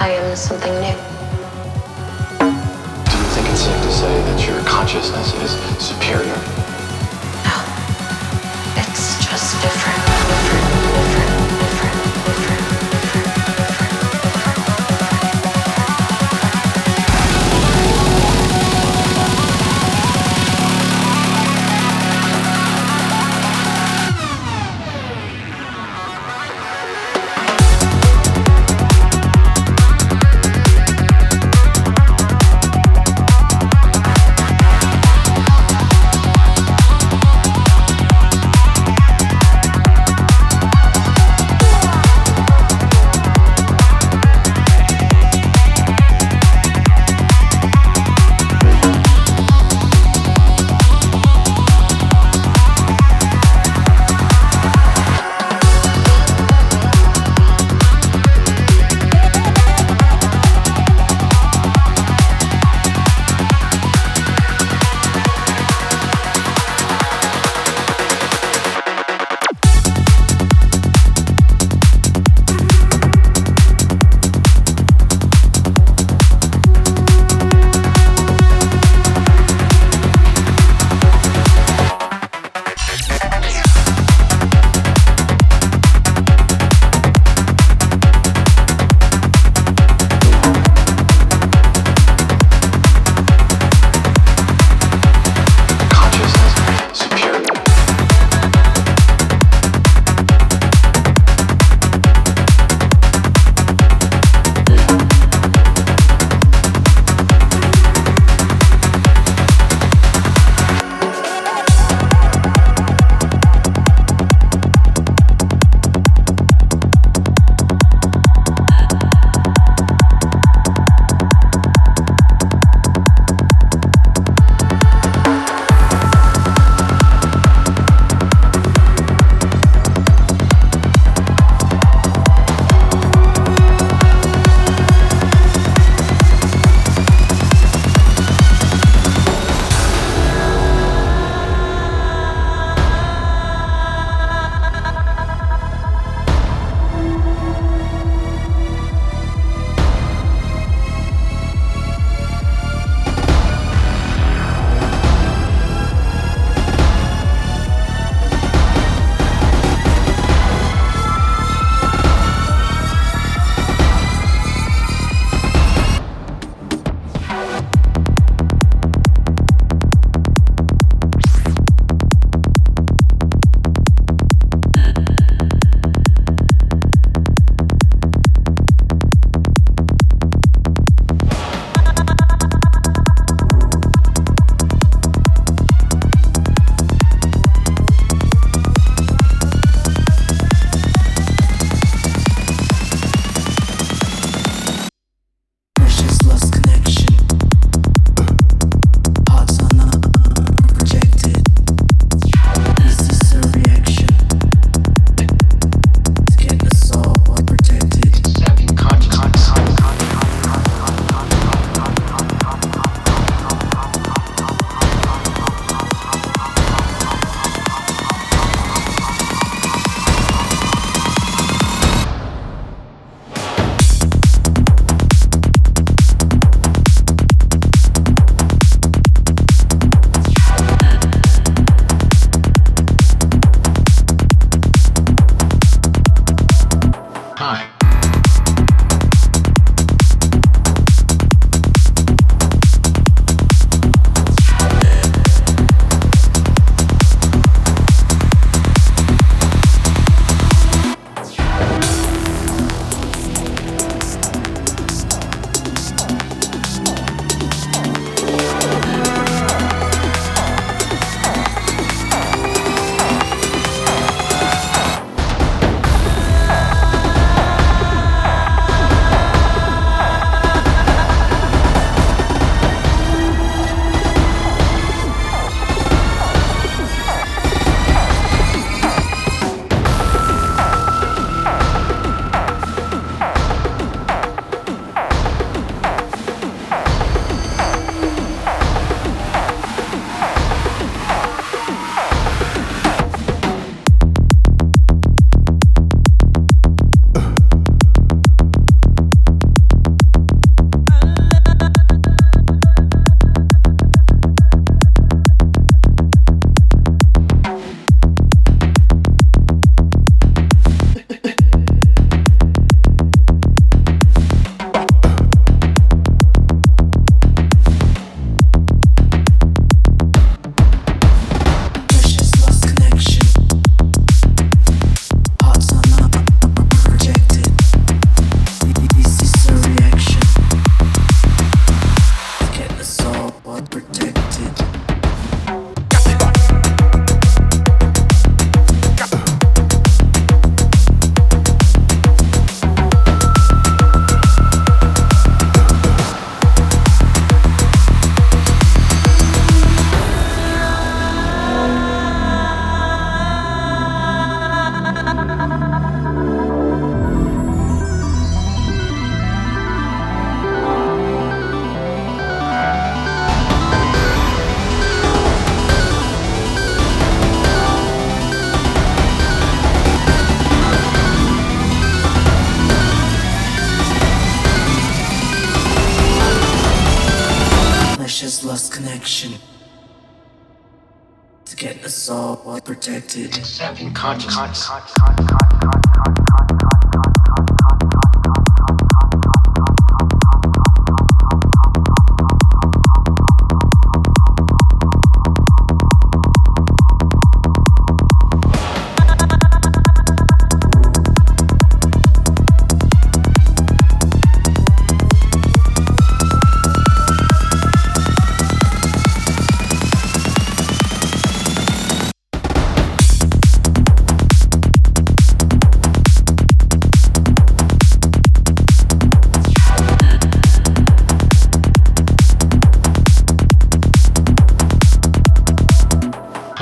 I am something new. Do you think it's safe to say that your consciousness is superior?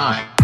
time.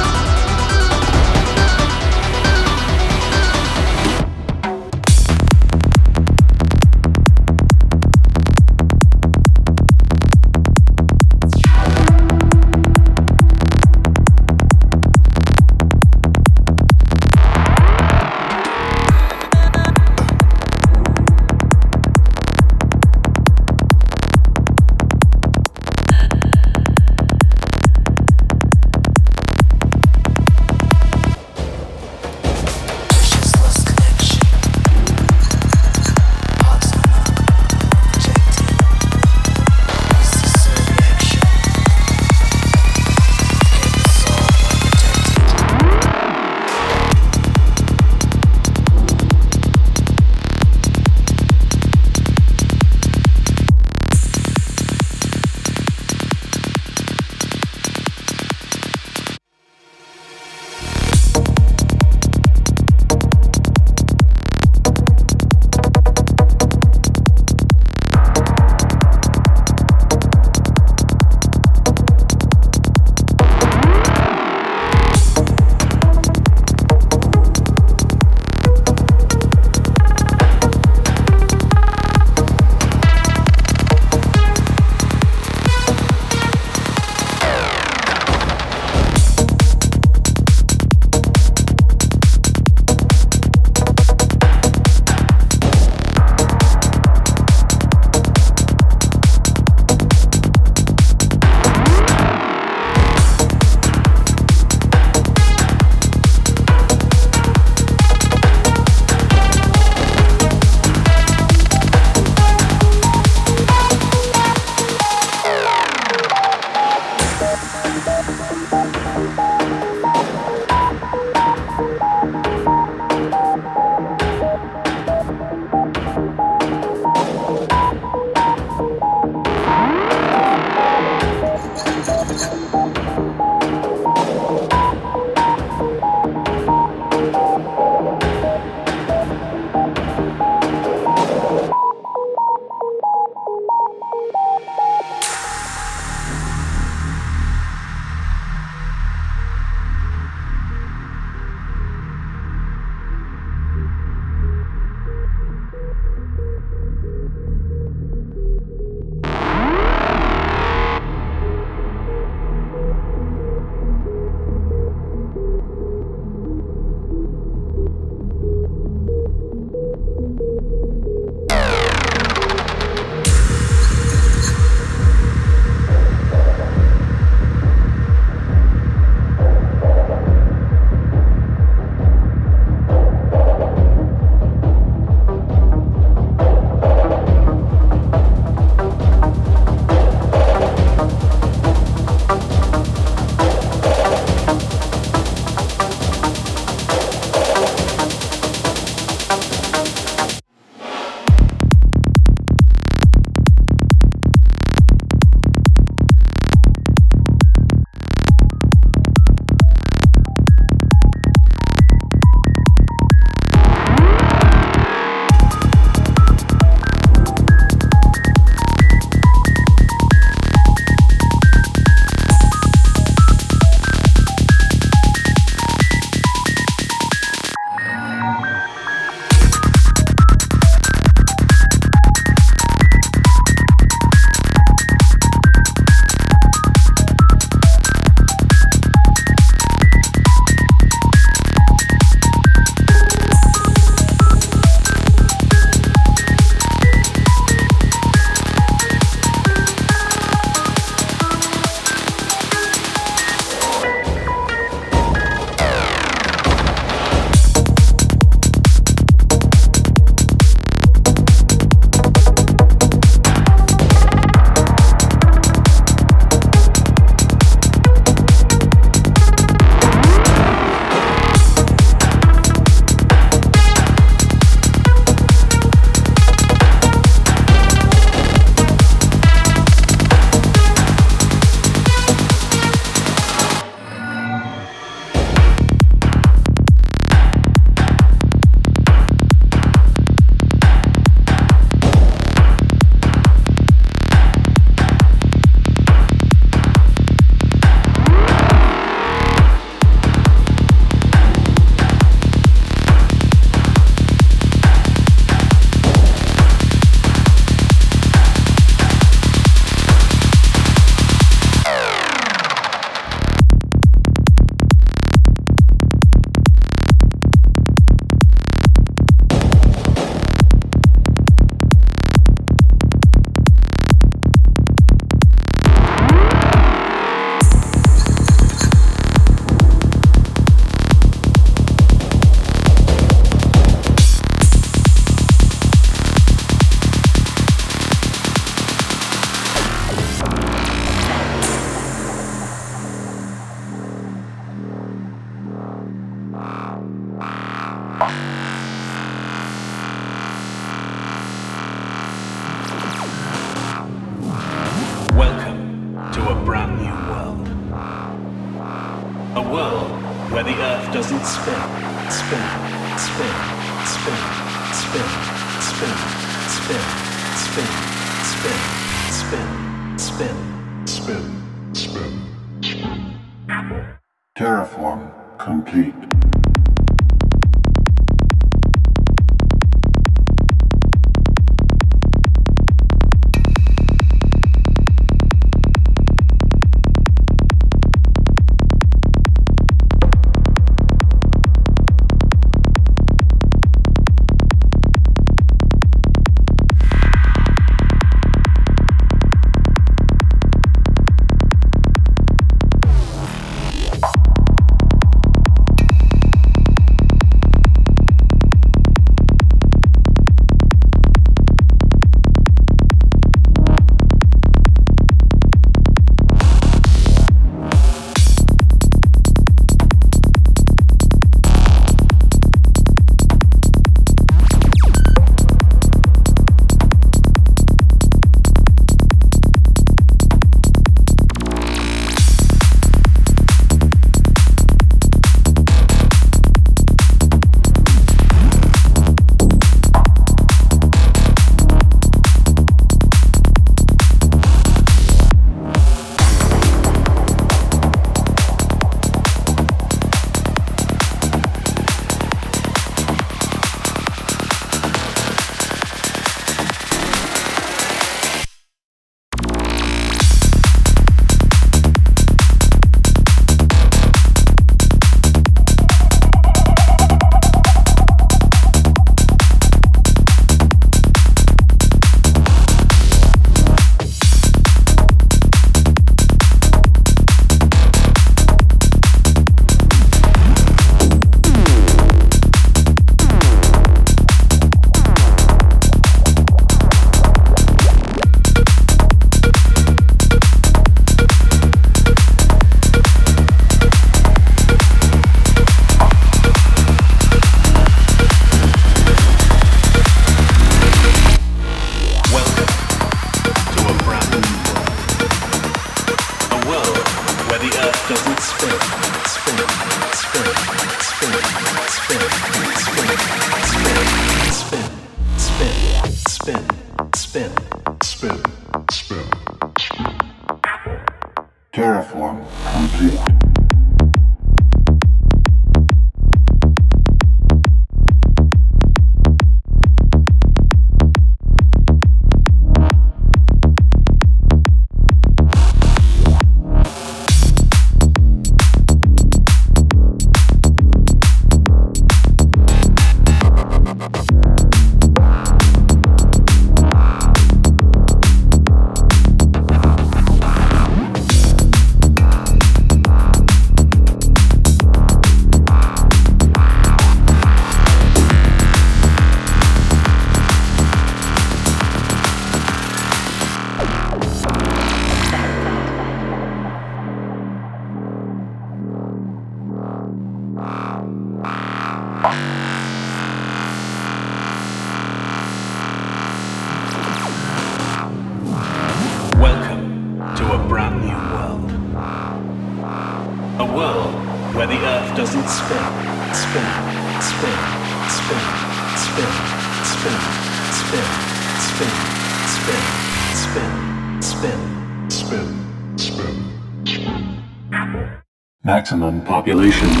Population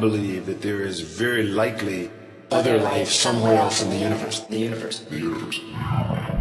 believe that there is very likely other life somewhere else in the universe. The universe. The universe.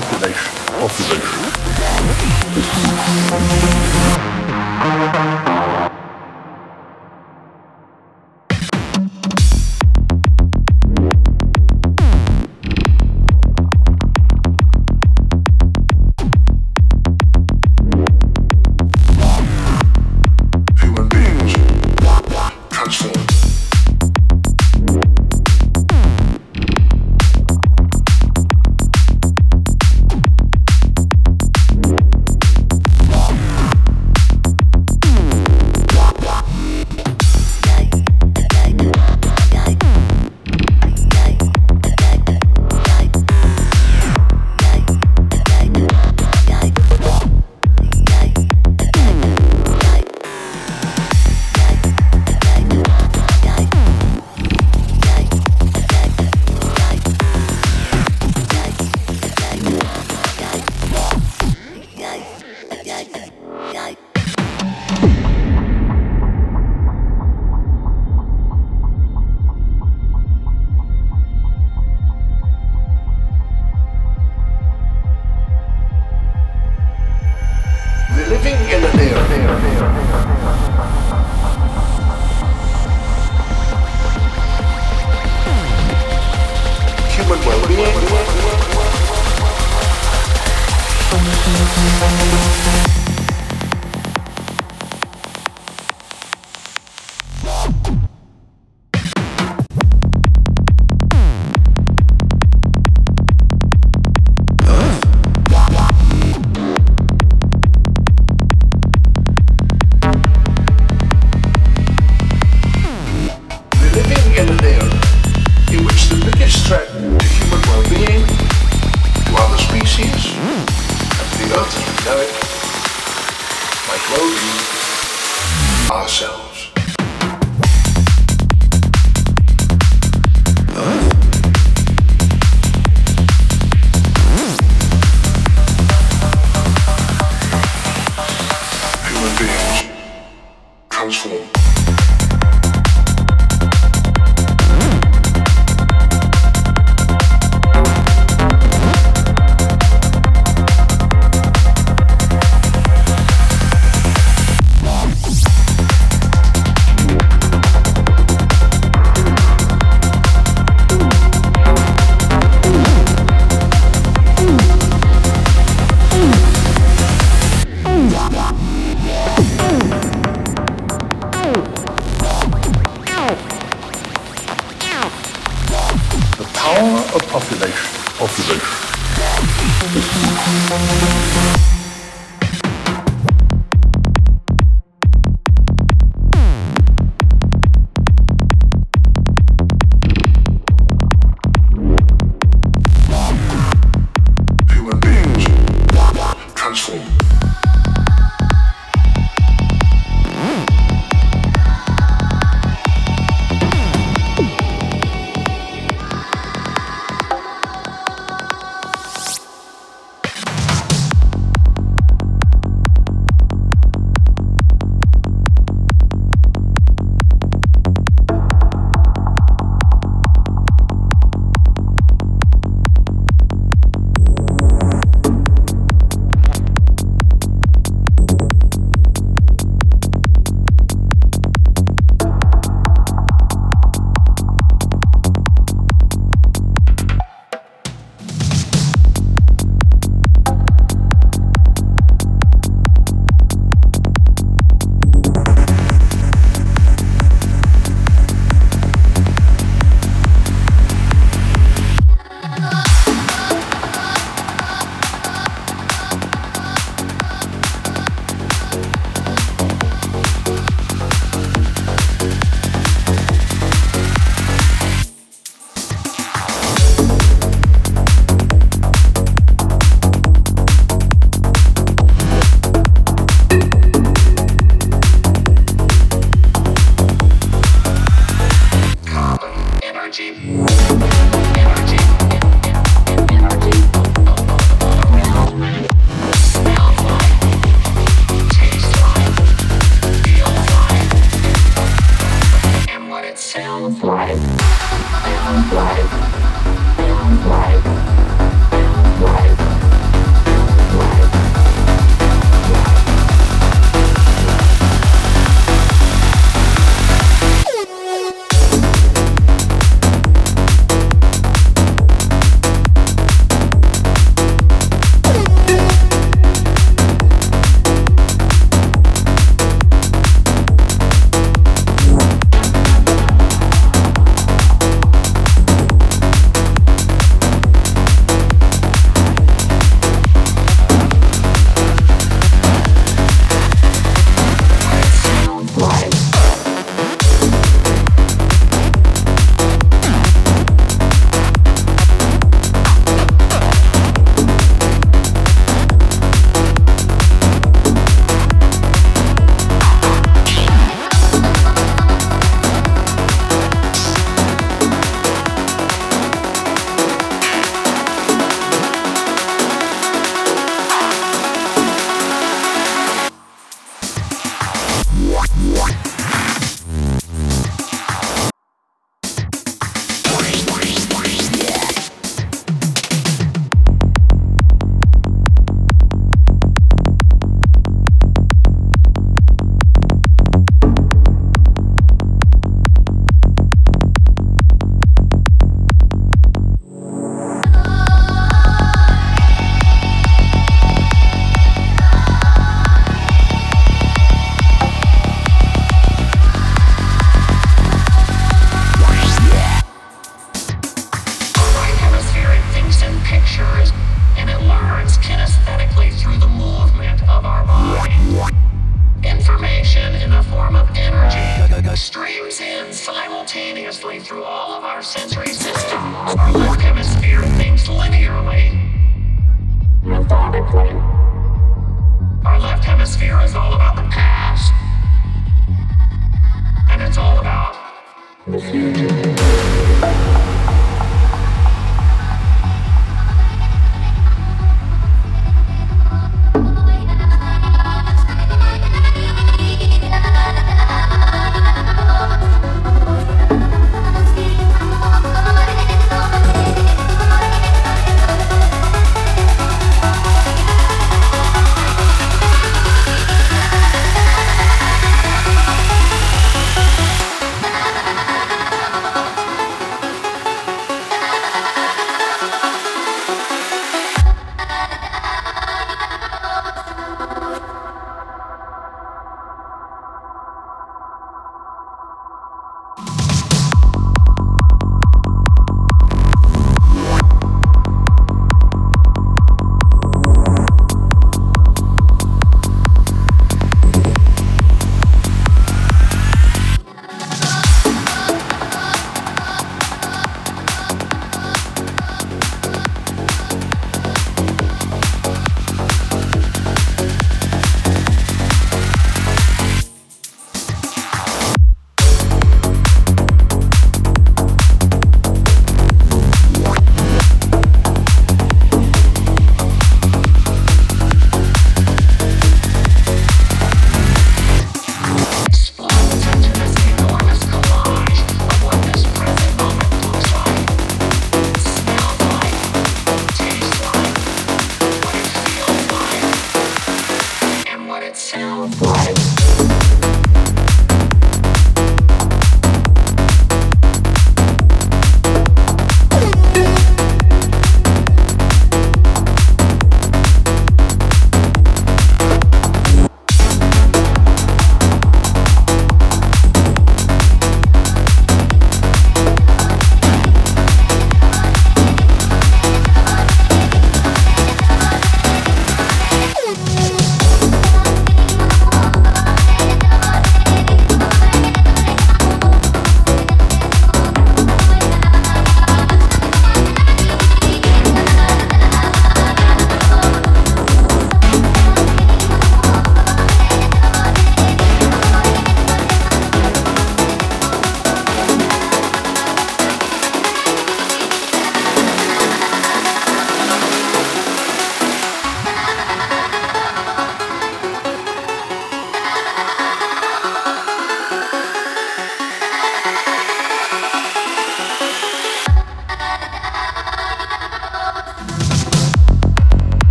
Power of population. Population. Human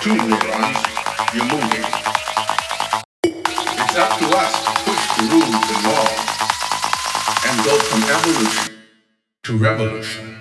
two neurons, you're moving. It's up to us to push the rules and laws and go from evolution to revolution.